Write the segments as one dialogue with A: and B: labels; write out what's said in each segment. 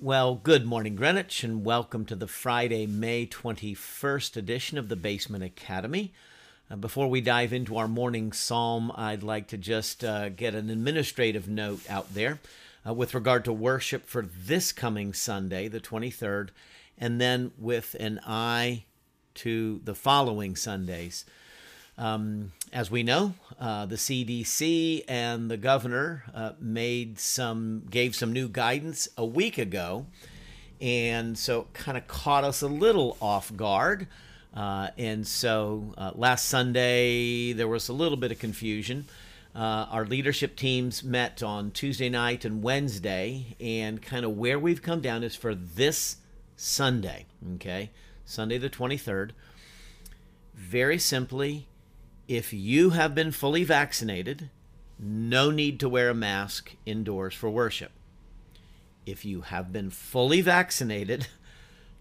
A: Well, good morning, Greenwich, and welcome to the Friday, May 21st edition of the Basement Academy. Uh, before we dive into our morning psalm, I'd like to just uh, get an administrative note out there uh, with regard to worship for this coming Sunday, the 23rd, and then with an eye to the following Sundays. Um, as we know, uh, the CDC and the governor uh, made some gave some new guidance a week ago, and so kind of caught us a little off guard. Uh, and so uh, last Sunday there was a little bit of confusion. Uh, our leadership teams met on Tuesday night and Wednesday, and kind of where we've come down is for this Sunday. Okay, Sunday the twenty third. Very simply if you have been fully vaccinated, no need to wear a mask indoors for worship. If you have been fully vaccinated,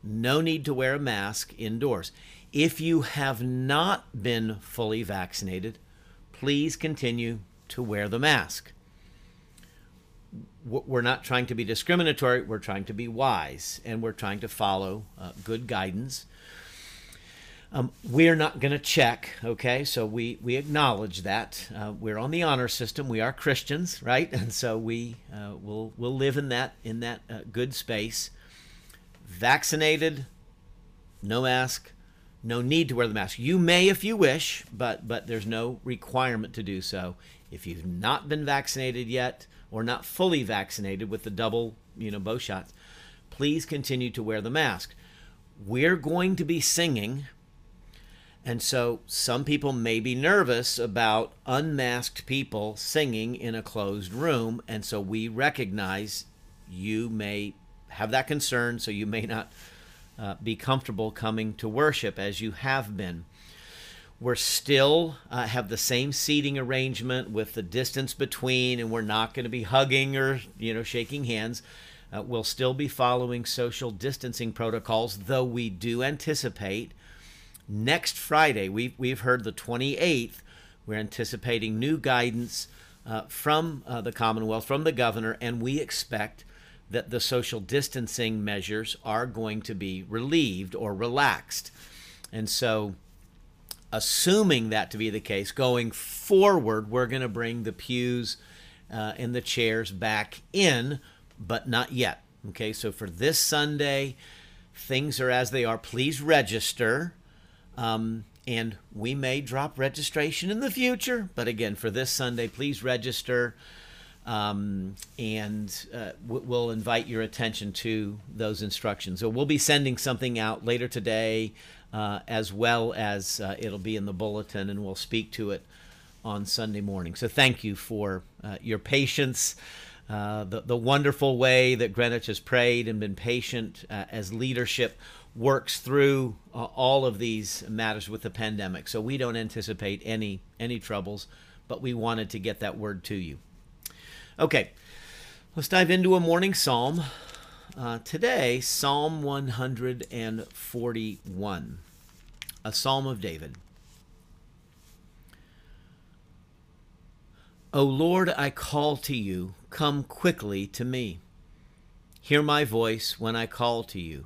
A: no need to wear a mask indoors. If you have not been fully vaccinated, please continue to wear the mask. We're not trying to be discriminatory, we're trying to be wise, and we're trying to follow uh, good guidance. Um, we're not going to check, okay? So we, we acknowledge that. Uh, we're on the honor system. We are Christians, right? And so we uh, will will live in that in that uh, good space. Vaccinated, no mask, no need to wear the mask. You may if you wish, but but there's no requirement to do so. If you've not been vaccinated yet or not fully vaccinated with the double, you know, both shots, please continue to wear the mask. We're going to be singing and so some people may be nervous about unmasked people singing in a closed room. And so we recognize you may have that concern, so you may not uh, be comfortable coming to worship as you have been. We're still uh, have the same seating arrangement with the distance between, and we're not going to be hugging or you know shaking hands. Uh, we'll still be following social distancing protocols, though we do anticipate next Friday, we've, we've heard the 28th, we're anticipating new guidance uh, from uh, the Commonwealth, from the governor, and we expect that the social distancing measures are going to be relieved or relaxed. And so, assuming that to be the case, going forward, we're going to bring the pews uh, and the chairs back in, but not yet. Okay, so for this Sunday, things are as they are. Please register. Um, and we may drop registration in the future, but again, for this Sunday, please register. Um, and uh, we'll invite your attention to those instructions. So we'll be sending something out later today, uh, as well as uh, it'll be in the bulletin, and we'll speak to it on Sunday morning. So thank you for uh, your patience. Uh, the, the wonderful way that Greenwich has prayed and been patient uh, as leadership works through uh, all of these matters with the pandemic. So we don't anticipate any any troubles, but we wanted to get that word to you. Okay, let's dive into a morning psalm. Uh, today, Psalm 141, a psalm of David. O Lord, I call to you, come quickly to me. Hear my voice when I call to you.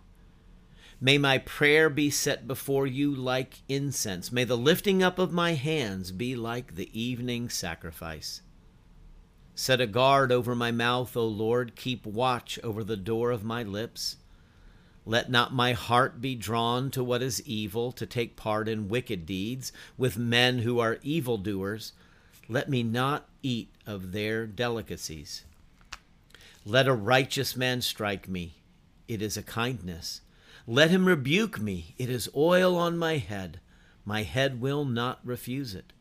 A: May my prayer be set before you like incense. May the lifting up of my hands be like the evening sacrifice. Set a guard over my mouth, O Lord. Keep watch over the door of my lips. Let not my heart be drawn to what is evil, to take part in wicked deeds with men who are evildoers. Let me not eat of their delicacies. Let a righteous man strike me. It is a kindness. Let him rebuke me. It is oil on my head. My head will not refuse it.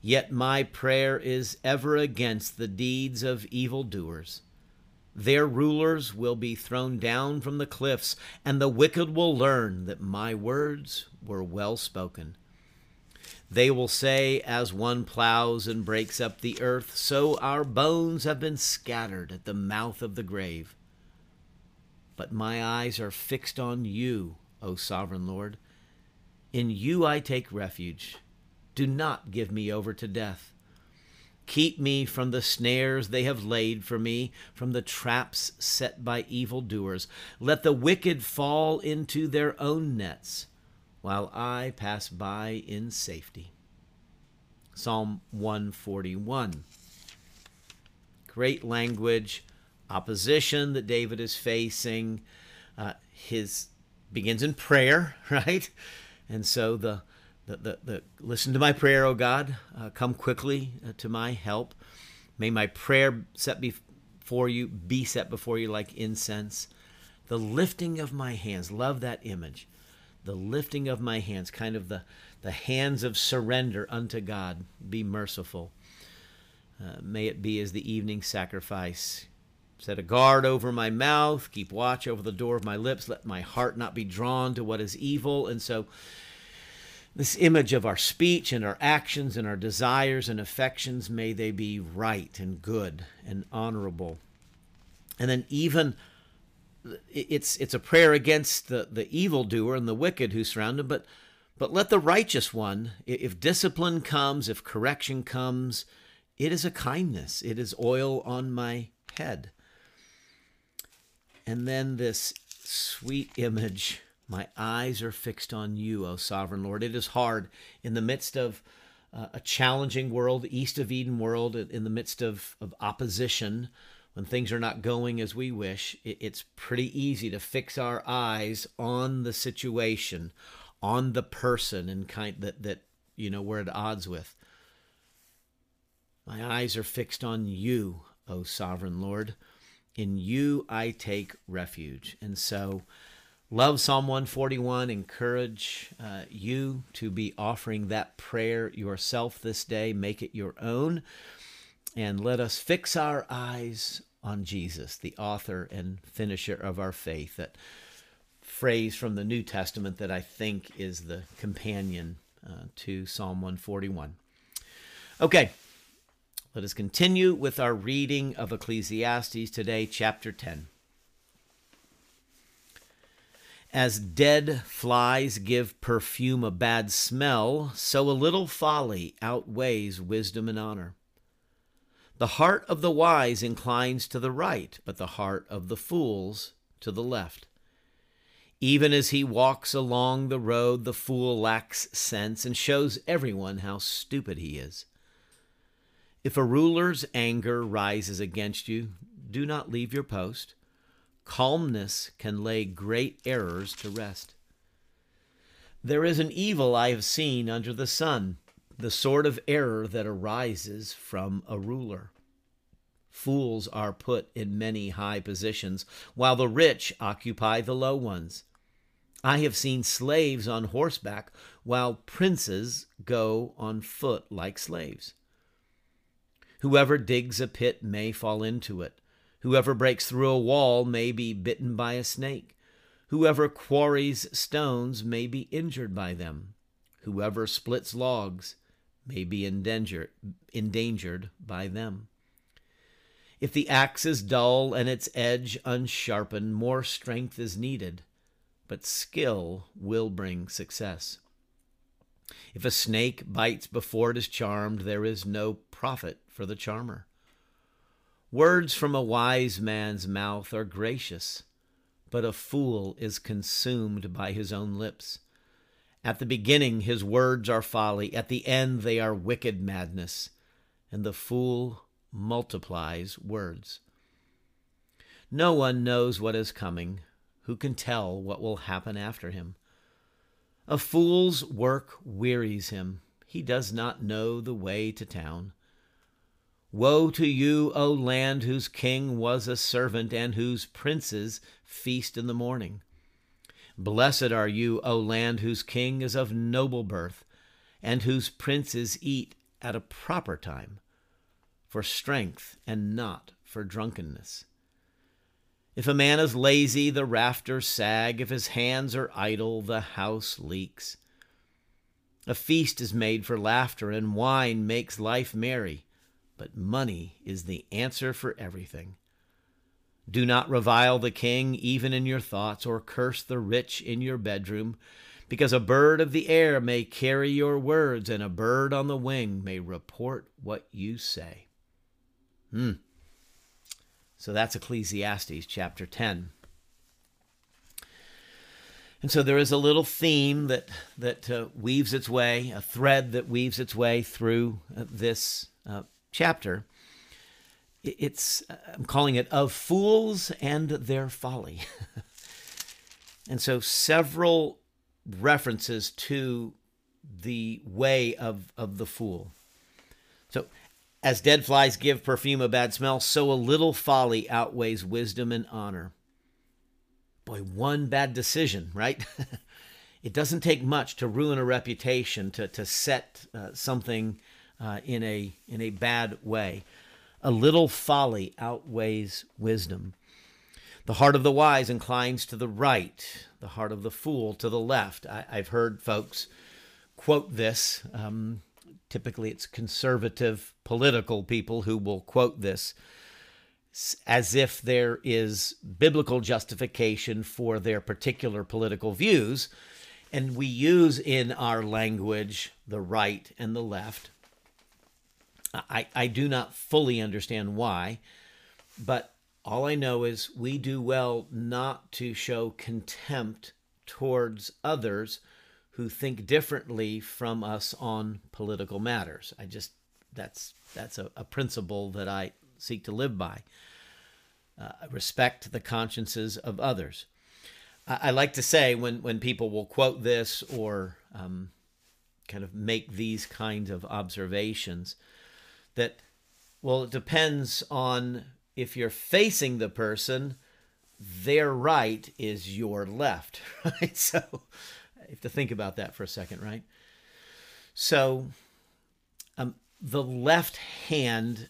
A: Yet my prayer is ever against the deeds of evildoers. Their rulers will be thrown down from the cliffs, and the wicked will learn that my words were well spoken. They will say, As one plows and breaks up the earth, so our bones have been scattered at the mouth of the grave but my eyes are fixed on you, O sovereign Lord. In you I take refuge. Do not give me over to death. Keep me from the snares they have laid for me, from the traps set by evildoers. Let the wicked fall into their own nets, while I pass by in safety. Psalm 141. Great language, opposition that David is facing. Uh, his begins in prayer, right? And so the the, the, the listen to my prayer, O God. Uh, come quickly uh, to my help. May my prayer set before you be set before you like incense. The lifting of my hands, love that image. The lifting of my hands, kind of the, the hands of surrender unto God. Be merciful. Uh, may it be as the evening sacrifice. Set a guard over my mouth, keep watch over the door of my lips, let my heart not be drawn to what is evil. And so, this image of our speech and our actions and our desires and affections, may they be right and good and honorable. And then, even it's it's a prayer against the the evildoer and the wicked who surround him, but but let the righteous one, if discipline comes, if correction comes, it is a kindness. It is oil on my head. And then this sweet image my eyes are fixed on you, O sovereign Lord. It is hard in the midst of uh, a challenging world, east of Eden world, in the midst of, of opposition, when things are not going as we wish, it, it's pretty easy to fix our eyes on the situation, on the person, and kind that that you know we're at odds with. My eyes are fixed on you, O sovereign Lord. In you I take refuge. And so, love Psalm 141. Encourage uh, you to be offering that prayer yourself this day. Make it your own. And let us fix our eyes on Jesus, the author and finisher of our faith. That phrase from the New Testament that I think is the companion uh, to Psalm 141. Okay, let us continue with our reading of Ecclesiastes today, chapter 10. As dead flies give perfume a bad smell, so a little folly outweighs wisdom and honor. The heart of the wise inclines to the right, but the heart of the fools to the left. Even as he walks along the road, the fool lacks sense and shows everyone how stupid he is. If a ruler's anger rises against you, do not leave your post. Calmness can lay great errors to rest. There is an evil I have seen under the sun, the sort of error that arises from a ruler. Fools are put in many high positions, while the rich occupy the low ones. I have seen slaves on horseback, while princes go on foot like slaves. Whoever digs a pit may fall into it. Whoever breaks through a wall may be bitten by a snake. Whoever quarries stones may be injured by them. Whoever splits logs may be endanger, endangered by them. If the axe is dull and its edge unsharpened, more strength is needed, but skill will bring success. If a snake bites before it is charmed, there is no profit for the charmer. Words from a wise man's mouth are gracious, but a fool is consumed by his own lips. At the beginning, his words are folly, at the end, they are wicked madness, and the fool multiplies words. No one knows what is coming. Who can tell what will happen after him? A fool's work wearies him. He does not know the way to town. Woe to you, O land whose king was a servant and whose princes feast in the morning. Blessed are you, O land whose king is of noble birth, and whose princes eat at a proper time, for strength and not for drunkenness. If a man is lazy, the rafters sag. If his hands are idle, the house leaks. A feast is made for laughter, and wine makes life merry but money is the answer for everything. Do not revile the king even in your thoughts, or curse the rich in your bedroom, because a bird of the air may carry your words, and a bird on the wing may report what you say. Hmm. So that's Ecclesiastes chapter 10. And so there is a little theme that that uh, weaves its way, a thread that weaves its way through uh, this uh, chapter. It's uh, I'm calling it of fools and their folly. and so several references to the way of of the fool. So as dead flies give perfume a bad smell, so a little folly outweighs wisdom and honor boy, one bad decision, right? it doesn't take much to ruin a reputation, to, to set uh, something uh, in, a, in a bad way. A little folly outweighs wisdom. The heart of the wise inclines to the right, the heart of the fool to the left. I, have heard folks quote this. Um, typically, it's conservative political people who will quote this as if there is biblical justification for their particular political views. And we use in our language the right and the left. I, I do not fully understand why, but all I know is we do well not to show contempt towards others who think differently from us on political matters. I just that's that's a, a principle that I seek to live by. Uh, respect the consciences of others. I, I, like to say when, when people will quote this or um, kind of make these kinds of observations that, well, it depends on if you're facing the person, their right is your left, right? So you have to think about that for a second, right? So um, the left hand,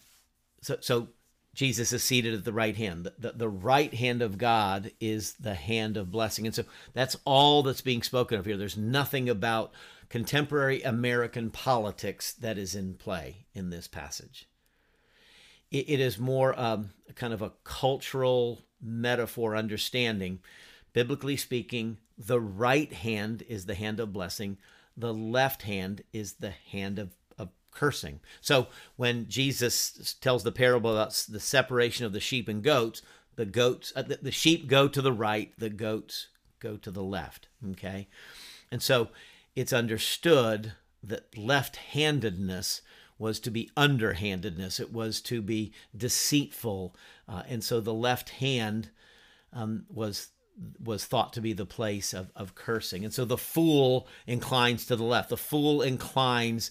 A: so, so Jesus is seated at the right hand. The, the, the, right hand of God is the hand of blessing. And so that's all that's being spoken of here. There's nothing about contemporary American politics that is in play in this passage. it, it is more um, kind of a cultural metaphor understanding. Biblically speaking, the right hand is the hand of blessing, the left hand is the hand of cursing. So when Jesus tells the parable about the separation of the sheep and goats, the goats, uh, the, the sheep go to the right, the goats go to the left. Okay, and so it's understood that left-handedness was to be underhandedness. It was to be deceitful, uh, and so the left hand um, was was thought to be the place of, of cursing. And so the fool inclines to the left. The fool inclines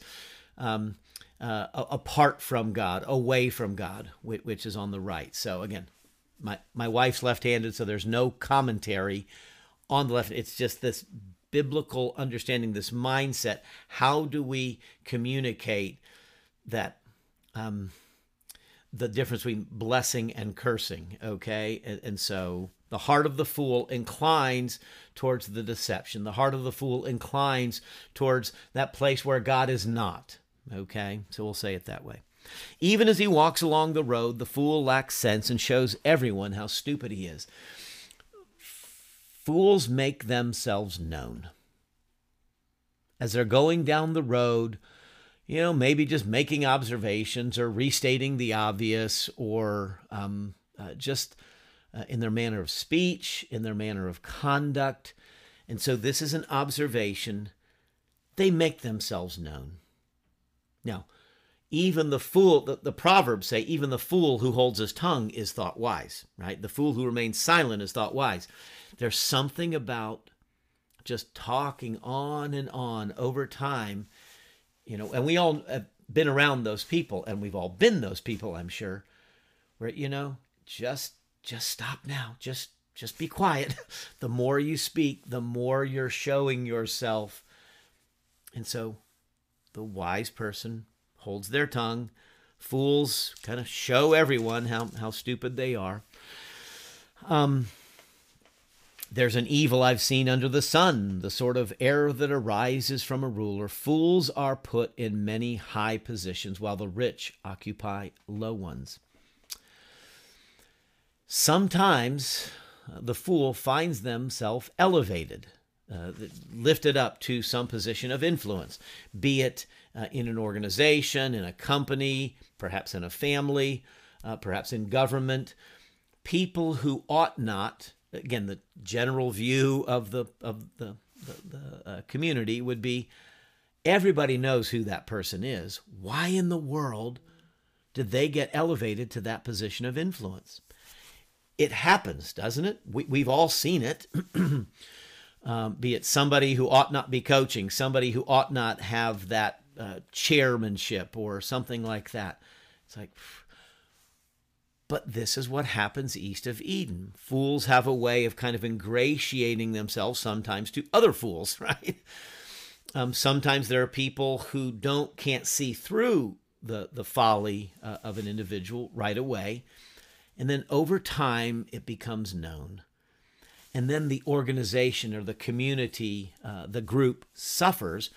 A: um, uh, apart from God, away from God, which, which is on the right. So again, my my wife's left-handed, so there's no commentary on the left. It's just this biblical understanding, this mindset. How do we communicate that? Um, the difference between blessing and cursing, okay? And, and, so the heart of the fool inclines towards the deception. The heart of the fool inclines towards that place where God is not. Okay, so we'll say it that way. Even as he walks along the road, the fool lacks sense and shows everyone how stupid he is. Fools make themselves known. As they're going down the road, you know, maybe just making observations or restating the obvious or um, uh, just uh, in their manner of speech, in their manner of conduct. And so this is an observation. They make themselves known. Now, even the fool, the, the Proverbs say, even the fool who holds his tongue is thought wise, right? The fool who remains silent is thought wise. There's something about just talking on and on over time, you know, and we all have been around those people, and we've all been those people, I'm sure, where, you know, just just stop now. Just just be quiet. the more you speak, the more you're showing yourself. And so the wise person holds their tongue. Fools kind of show everyone how, how stupid they are. Um, there's an evil I've seen under the sun, the sort of error that arises from a ruler. Fools are put in many high positions, while the rich occupy low ones. Sometimes uh, the fool finds themselves elevated uh, lifted up to some position of influence, be it uh, in an organization, in a company, perhaps in a family, uh, perhaps in government. People who ought not, again, the general view of the of the the, the uh, community would be everybody knows who that person is. Why in the world did they get elevated to that position of influence? It happens, doesn't it? We, we've all seen it. um, be it somebody who ought not be coaching, somebody who ought not have that uh, chairmanship or something like that. It's like, but this is what happens east of Eden. Fools have a way of kind of ingratiating themselves sometimes to other fools, right? Um, sometimes there are people who don't can't see through the the folly uh, of an individual right away, and then over time it becomes known, and then the organization or the community, uh, the group suffers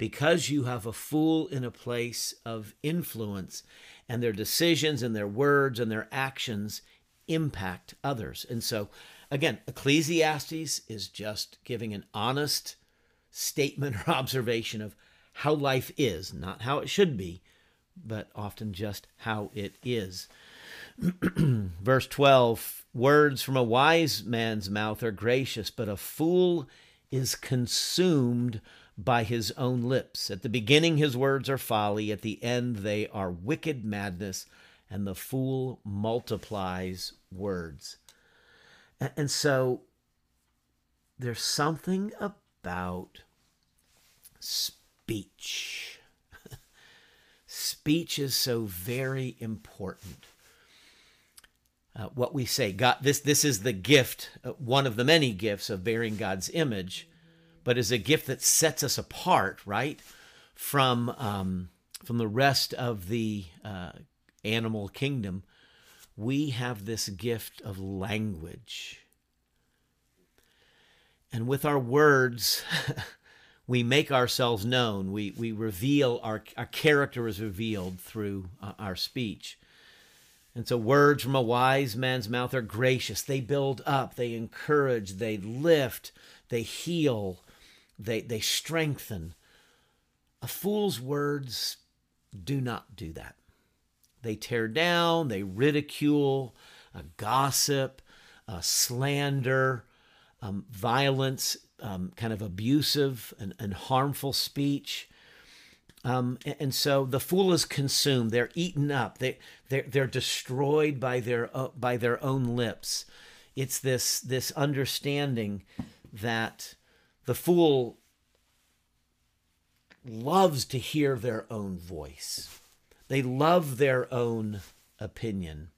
A: because you have a fool in a place of influence, and their decisions and their words and their actions impact others. And so, again, Ecclesiastes is just giving an honest statement or observation of how life is, not how it should be, but often just how it is. Verse 12 Words from a wise man's mouth are gracious, but a fool is consumed by his own lips. At the beginning, his words are folly, at the end, they are wicked madness, and the fool multiplies words. And so there's something about speech. speech is so very important. Uh, what we say, God, this this is the gift, uh, one of the many gifts of bearing God's image, but is a gift that sets us apart, right, from um, from the rest of the uh, animal kingdom. We have this gift of language, and with our words. we make ourselves known. We, we reveal our, our character is revealed through uh, our speech. And so, words from a wise man's mouth are gracious. They build up, they encourage, they lift, they heal, they, they strengthen. A fool's words do not do that. They tear down, they ridicule, a gossip, a slander, um, violence, um, kind of abusive and, and harmful speech. Um, and, and, so the fool is consumed. They're eaten up. They they're, they're destroyed by their uh, by their own lips. It's this this understanding that the fool loves to hear their own voice. They love their own opinion.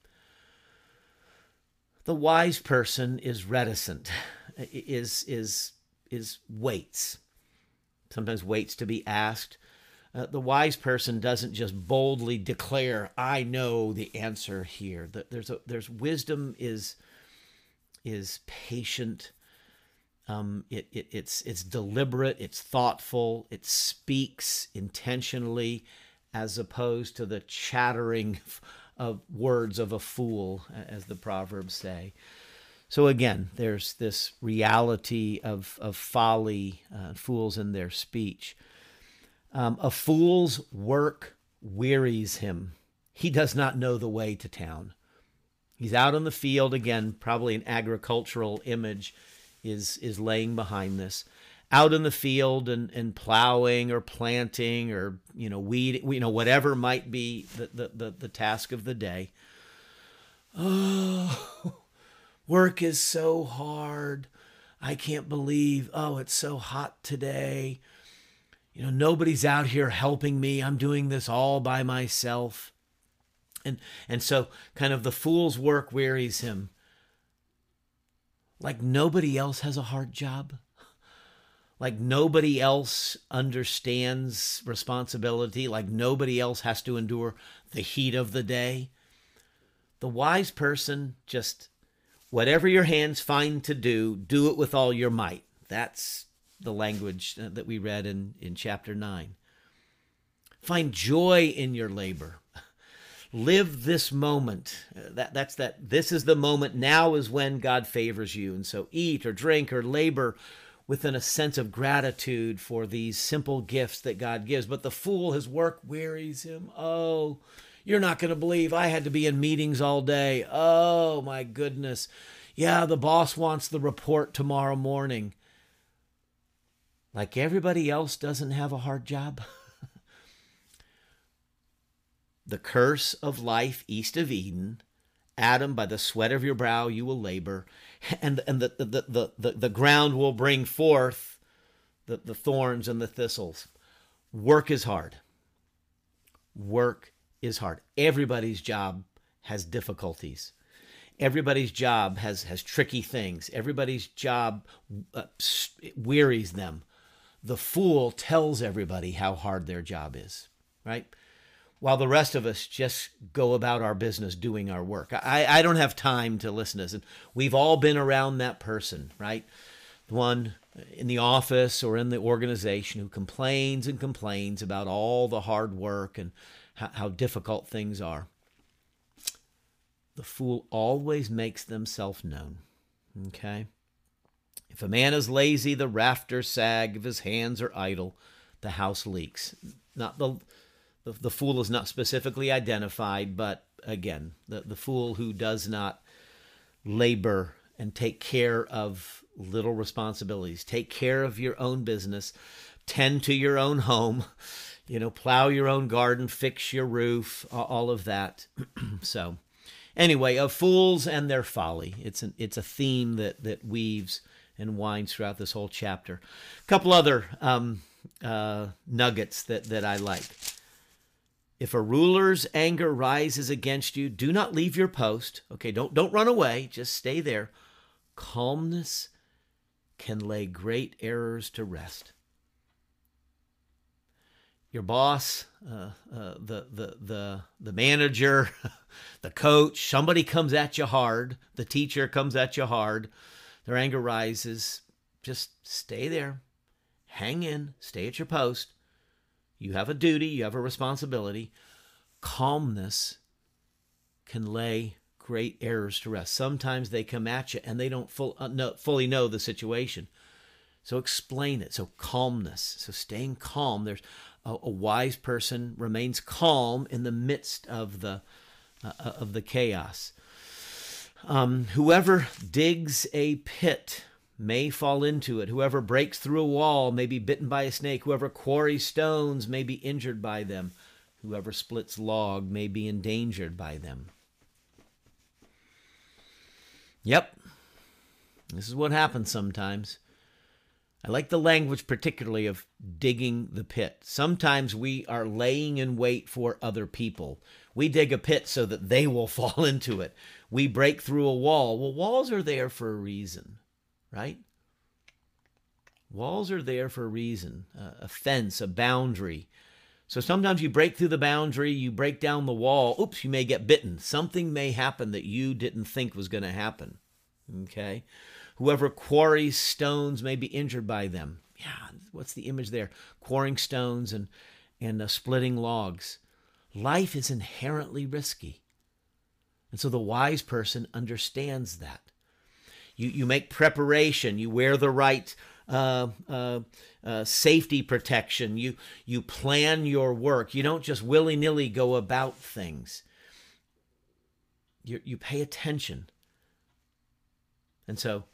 A: The wise person is reticent, is is is waits. Sometimes waits to be asked. Uh, the wise person doesn't just boldly declare, "I know the answer here." There's a, there's wisdom is is patient. Um, it, it, it's it's deliberate. It's thoughtful. It speaks intentionally, as opposed to the chattering of words of a fool, as the proverbs say. So again, there's this reality of, of folly, uh, fools in their speech. Um, a fool's work wearies him. He does not know the way to town. He's out on the field again. Probably an agricultural image is is laying behind this. Out in the field and, and plowing or planting or you know weed you know whatever might be the, the, the, the task of the day. Oh, Work is so hard. I can't believe, oh, it's so hot today. You know, nobody's out here helping me. I'm doing this all by myself. And and so kind of the fool's work wearies him. Like nobody else has a hard job. Like nobody else understands responsibility, like nobody else has to endure the heat of the day. The wise person just Whatever your hands find to do, do it with all your might. That's the language that we read in, in chapter 9. Find joy in your labor. Live this moment. Uh, that, that's that. This is the moment. Now is when God favors you. And so eat or drink or labor with a sense of gratitude for these simple gifts that God gives. But the fool, his work wearies him. Oh, you're not going to believe I had to be in meetings all day. Oh, my goodness. Yeah, the boss wants the report tomorrow morning. Like everybody else doesn't have a hard job. the curse of life east of Eden Adam, by the sweat of your brow you will labor, and, and the, the, the, the, the ground will bring forth the, the thorns and the thistles. Work is hard. Work is hard. Everybody's job has difficulties. Everybody's job has, has tricky things. Everybody's job uh, wearies them. The fool tells everybody how hard their job is, right? While the rest of us just go about our business doing our work. I, I don't have time to listen to this. And we've all been around that person, right? The one in the office or in the organization who complains and complains about all the hard work and how, how difficult things are. The fool always makes themselves known. Okay? If a man is lazy, the rafters sag. If his hands are idle, the house leaks. Not the the, the fool is not specifically identified, but again, the, the fool who does not labor and take care of little responsibilities, take care of your own business, tend to your own home, you know, plow your own garden, fix your roof, all of that. so, anyway, of fools and their folly. It's an it's a theme that that weaves and winds throughout this whole chapter. A couple other um, uh, nuggets that that I like. If a ruler's anger rises against you, do not leave your post. Okay, don't don't run away, just stay there. Calmness can lay great errors to rest. Your boss, uh, uh, the the the the manager, the coach, somebody comes at you hard. The teacher comes at you hard. Their anger rises. Just stay there, hang in, stay at your post. You have a duty, you have a responsibility. Calmness can lay great errors to rest. Sometimes they come at you and they don't full, uh, fully know the situation. So explain it. So calmness. So staying calm. There's a, a wise person remains calm in the midst of the uh, uh of the chaos. Um, whoever digs a pit may fall into it. Whoever breaks through a wall may be bitten by a snake. Whoever quarries stones may be injured by them. Whoever splits log may be endangered by them. Yep, this is what happens sometimes. I like the language, particularly of digging the pit. Sometimes we are laying in wait for other people. We dig a pit so that they will fall into it. We break through a wall. Well, walls are there for a reason right? Walls are there for a reason uh, a fence, a boundary. So sometimes you break through the boundary, you break down the wall. Oops, you may get bitten. Something may happen that you didn't think was going to happen. Okay? Whoever quarries stones may be injured by them. Yeah, what's the image there? Quarrying stones and, and uh, splitting logs. Life is inherently risky. And so the wise person understands that you, you make preparation, you wear the right uh, uh, uh, safety protection, you, you plan your work. You don't just willy nilly go about things. You, you pay attention. And so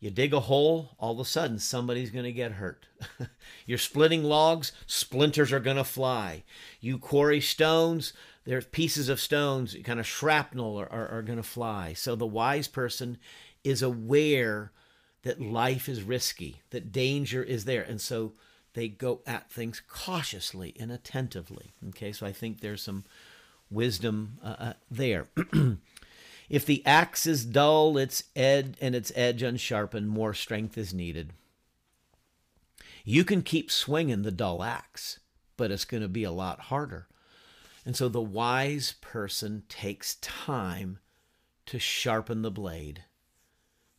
A: you dig a hole, all of a sudden somebody's going to get hurt. You're splitting logs, splinters are going to fly. You quarry stones, there's pieces of stones, kind of shrapnel are, are, are going to fly. So the wise person is aware that life is risky, that danger is there. And so they go at things cautiously and attentively. Okay, so I think there's some wisdom uh, uh there. if the axe is dull, its ed and its edge unsharpened, more strength is needed. You can keep swinging the dull axe, but it's going to be a lot harder. And so the wise person takes time to sharpen the blade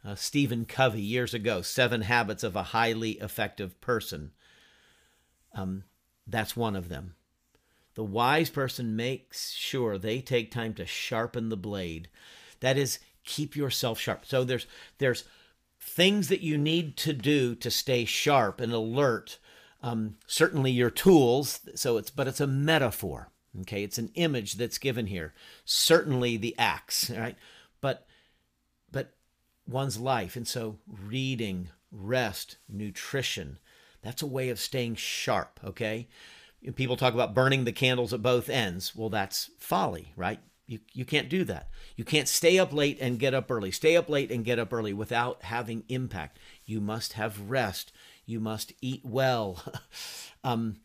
A: uh, Stephen Covey years ago, Seven Habits of a Highly Effective Person. Um, that's one of them. The wise person makes sure they take time to sharpen the blade. That is, keep yourself sharp. So there's there's things that you need to do to stay sharp and alert. Um, certainly your tools. So it's but it's a metaphor. Okay, it's an image that's given here. Certainly the axe, right? But one's life, and so reading, rest, nutrition. That's a way of staying sharp. Okay, people talk about burning the candles at both ends. Well, that's folly, right? You, you can't do that. You can't stay up late and get up early. Stay up late and get up early without having impact. You must have rest. You must eat well. um,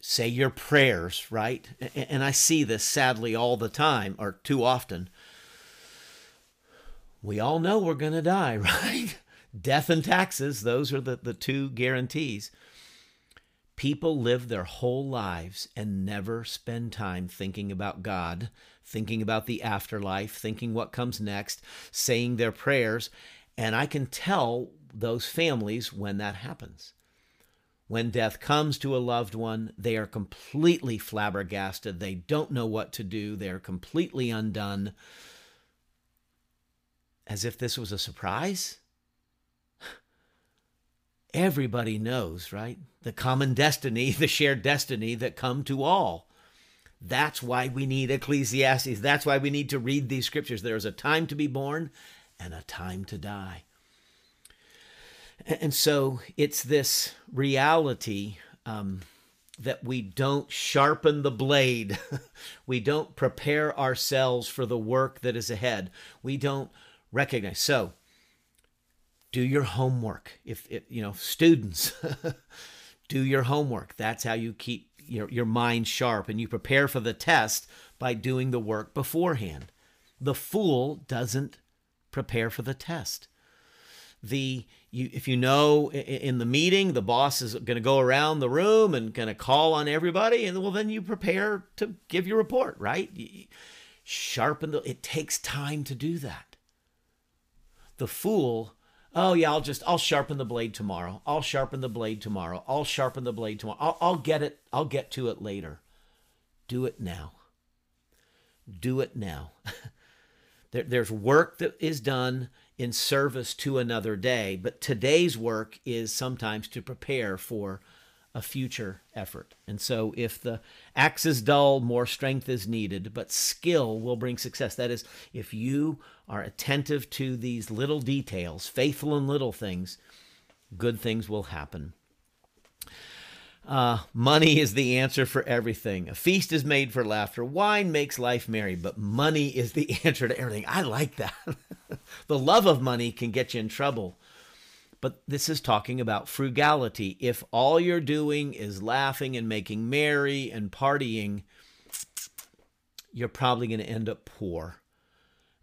A: say your prayers, right? And I see this sadly all the time or too often. We all know we're going to die, right? Death and taxes, those are the, the two guarantees. People live their whole lives and never spend time thinking about God, thinking about the afterlife, thinking what comes next, saying their prayers. And I can tell those families when that happens. When death comes to a loved one, they are completely flabbergasted. They don't know what to do. They're completely undone. As if this was a surprise. Everybody knows, right? The common destiny, the shared destiny that come to all. That's why we need Ecclesiastes. That's why we need to read these scriptures. There is a time to be born and a time to die. And so it's this reality um, that we don't sharpen the blade. we don't prepare ourselves for the work that is ahead. We don't recognize. So do your homework. If, if you know, students, do your homework. That's how you keep your, your mind sharp and you prepare for the test by doing the work beforehand. The fool doesn't prepare for the test the you if you know in the meeting the boss is going to go around the room and going to call on everybody and well then you prepare to give your report right sharpen the it takes time to do that the fool. Oh yeah i'll just i'll sharpen the blade tomorrow. I'll sharpen the blade tomorrow. I'll sharpen the blade tomorrow. I'll, I'll get it. I'll get to it later. Do it now. Do it now. There, there's work that is done in service to another day. But today's work is sometimes to prepare for a future effort. And so if the axe is dull, more strength is needed, but skill will bring success. That is, if you are attentive to these little details, faithful in little things, good things will happen. Uh, money is the answer for everything. A feast is made for laughter. Wine makes life merry, but money is the answer to everything. I like that. the love of money can get you in trouble. But this is talking about frugality. If all you're doing is laughing and making merry and partying, you're probably going to end up poor.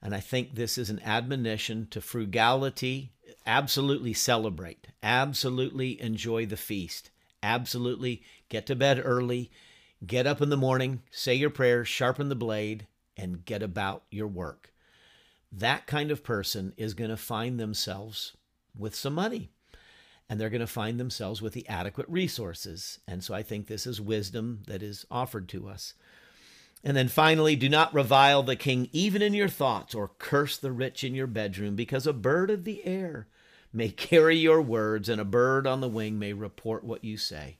A: And I think this is an admonition to frugality. Absolutely celebrate, absolutely enjoy the feast Absolutely get to bed early, get up in the morning, say your prayers, sharpen the blade, and get about your work. That kind of person is going to find themselves with some money and they're going to find themselves with the adequate resources. And so I think this is wisdom that is offered to us. And then finally, do not revile the king even in your thoughts or curse the rich in your bedroom, because a bird of the air may carry your words, and a bird on the wing may report what you say.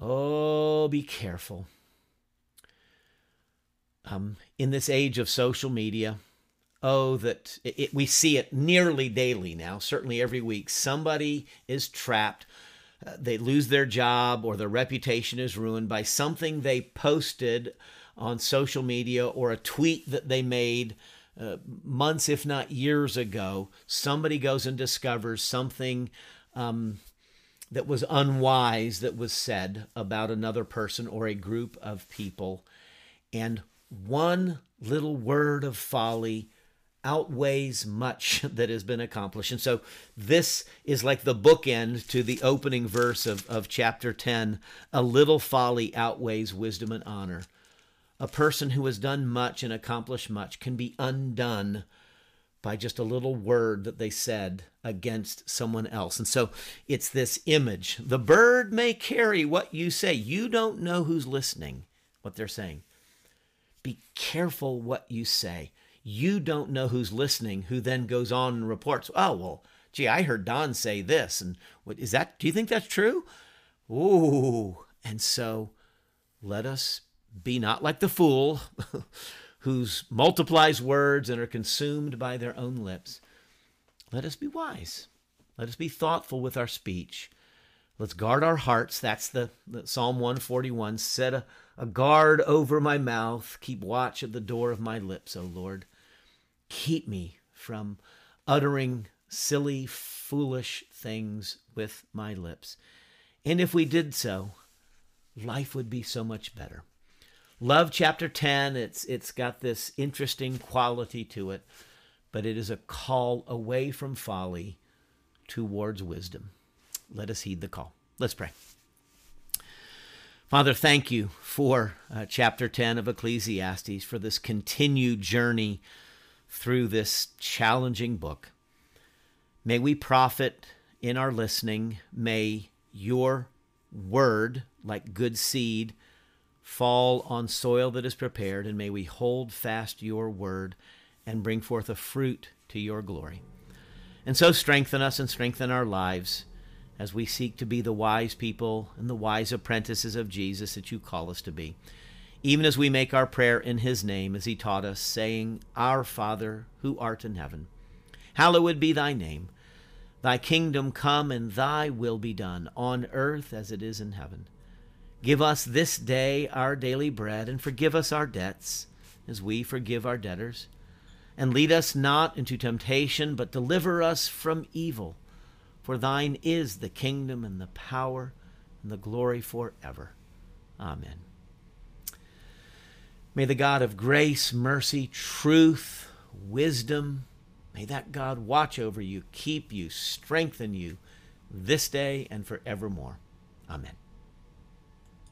A: Oh, be careful. Um, in this age of social media, oh, that it, it, we see it nearly daily now, certainly every week. Somebody is trapped. Uh, they lose their job or their reputation is ruined by something they posted on social media or a tweet that they made uh, months, if not years ago, somebody goes and discovers something um, that was unwise that was said about another person or a group of people. And one little word of folly outweighs much that has been accomplished. And so this is like the bookend to the opening verse of, of chapter 10 a little folly outweighs wisdom and honor. A person who has done much and accomplished much can be undone by just a little word that they said against someone else. And so it's this image. The bird may carry what you say. You don't know who's listening, what they're saying. Be careful what you say. You don't know who's listening, who then goes on and reports, oh, well, gee, I heard Don say this. And what is that? Do you think that's true? Ooh. And so let us be not like the fool who multiplies words and are consumed by their own lips. Let us be wise. Let us be thoughtful with our speech. Let's guard our hearts. That's the, the Psalm 141. Set a, a guard over my mouth. Keep watch at the door of my lips, O Lord. Keep me from uttering silly, foolish things with my lips. And if we did so, life would be so much better. Love chapter 10. It's it's got this interesting quality to it, but it is a call away from folly towards wisdom. Let us heed the call. Let's pray. Father, thank you for uh, chapter 10 of Ecclesiastes, for this continued journey through this challenging book. May we profit in our listening. May your word, like good seed, fall on soil that is prepared, and may we hold fast your word and bring forth a fruit to your glory. And so strengthen us and strengthen our lives as we seek to be the wise people and the wise apprentices of Jesus that you call us to be. Even as we make our prayer in his name, as he taught us, saying, Our Father, who art in heaven, hallowed be thy name. Thy kingdom come, and thy will be done, on earth as it is in heaven. Give us this day our daily bread, and forgive us our debts, as we forgive our debtors. And lead us not into temptation, but deliver us from evil. For thine is the kingdom and the power and the glory forever. Amen. May the God of grace, mercy, truth, wisdom, may that God watch over you, keep you, strengthen you this day and forevermore. Amen.